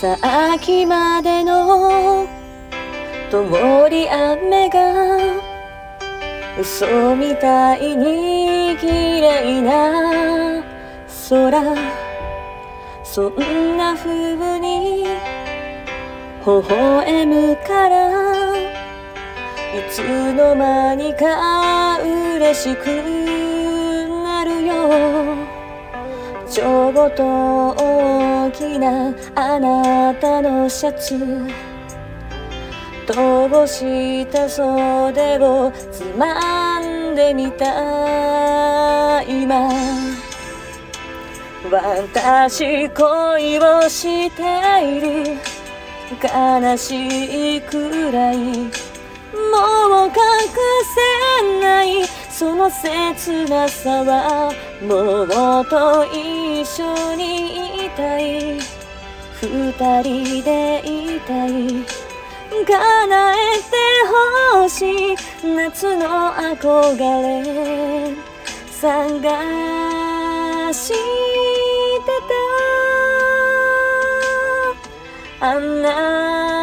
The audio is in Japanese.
さっきまでの通り雨が嘘みたいに綺麗な空。そんな風に微笑むからいつの間にか嬉しくなるよ。ちょっと大きなあなたのシャツ。通した袖をつまんでみた今私恋をしている。悲しいくらい。の切なさはもっと一緒にいたい二人でいたい叶えてほしい夏の憧れ探してたあなた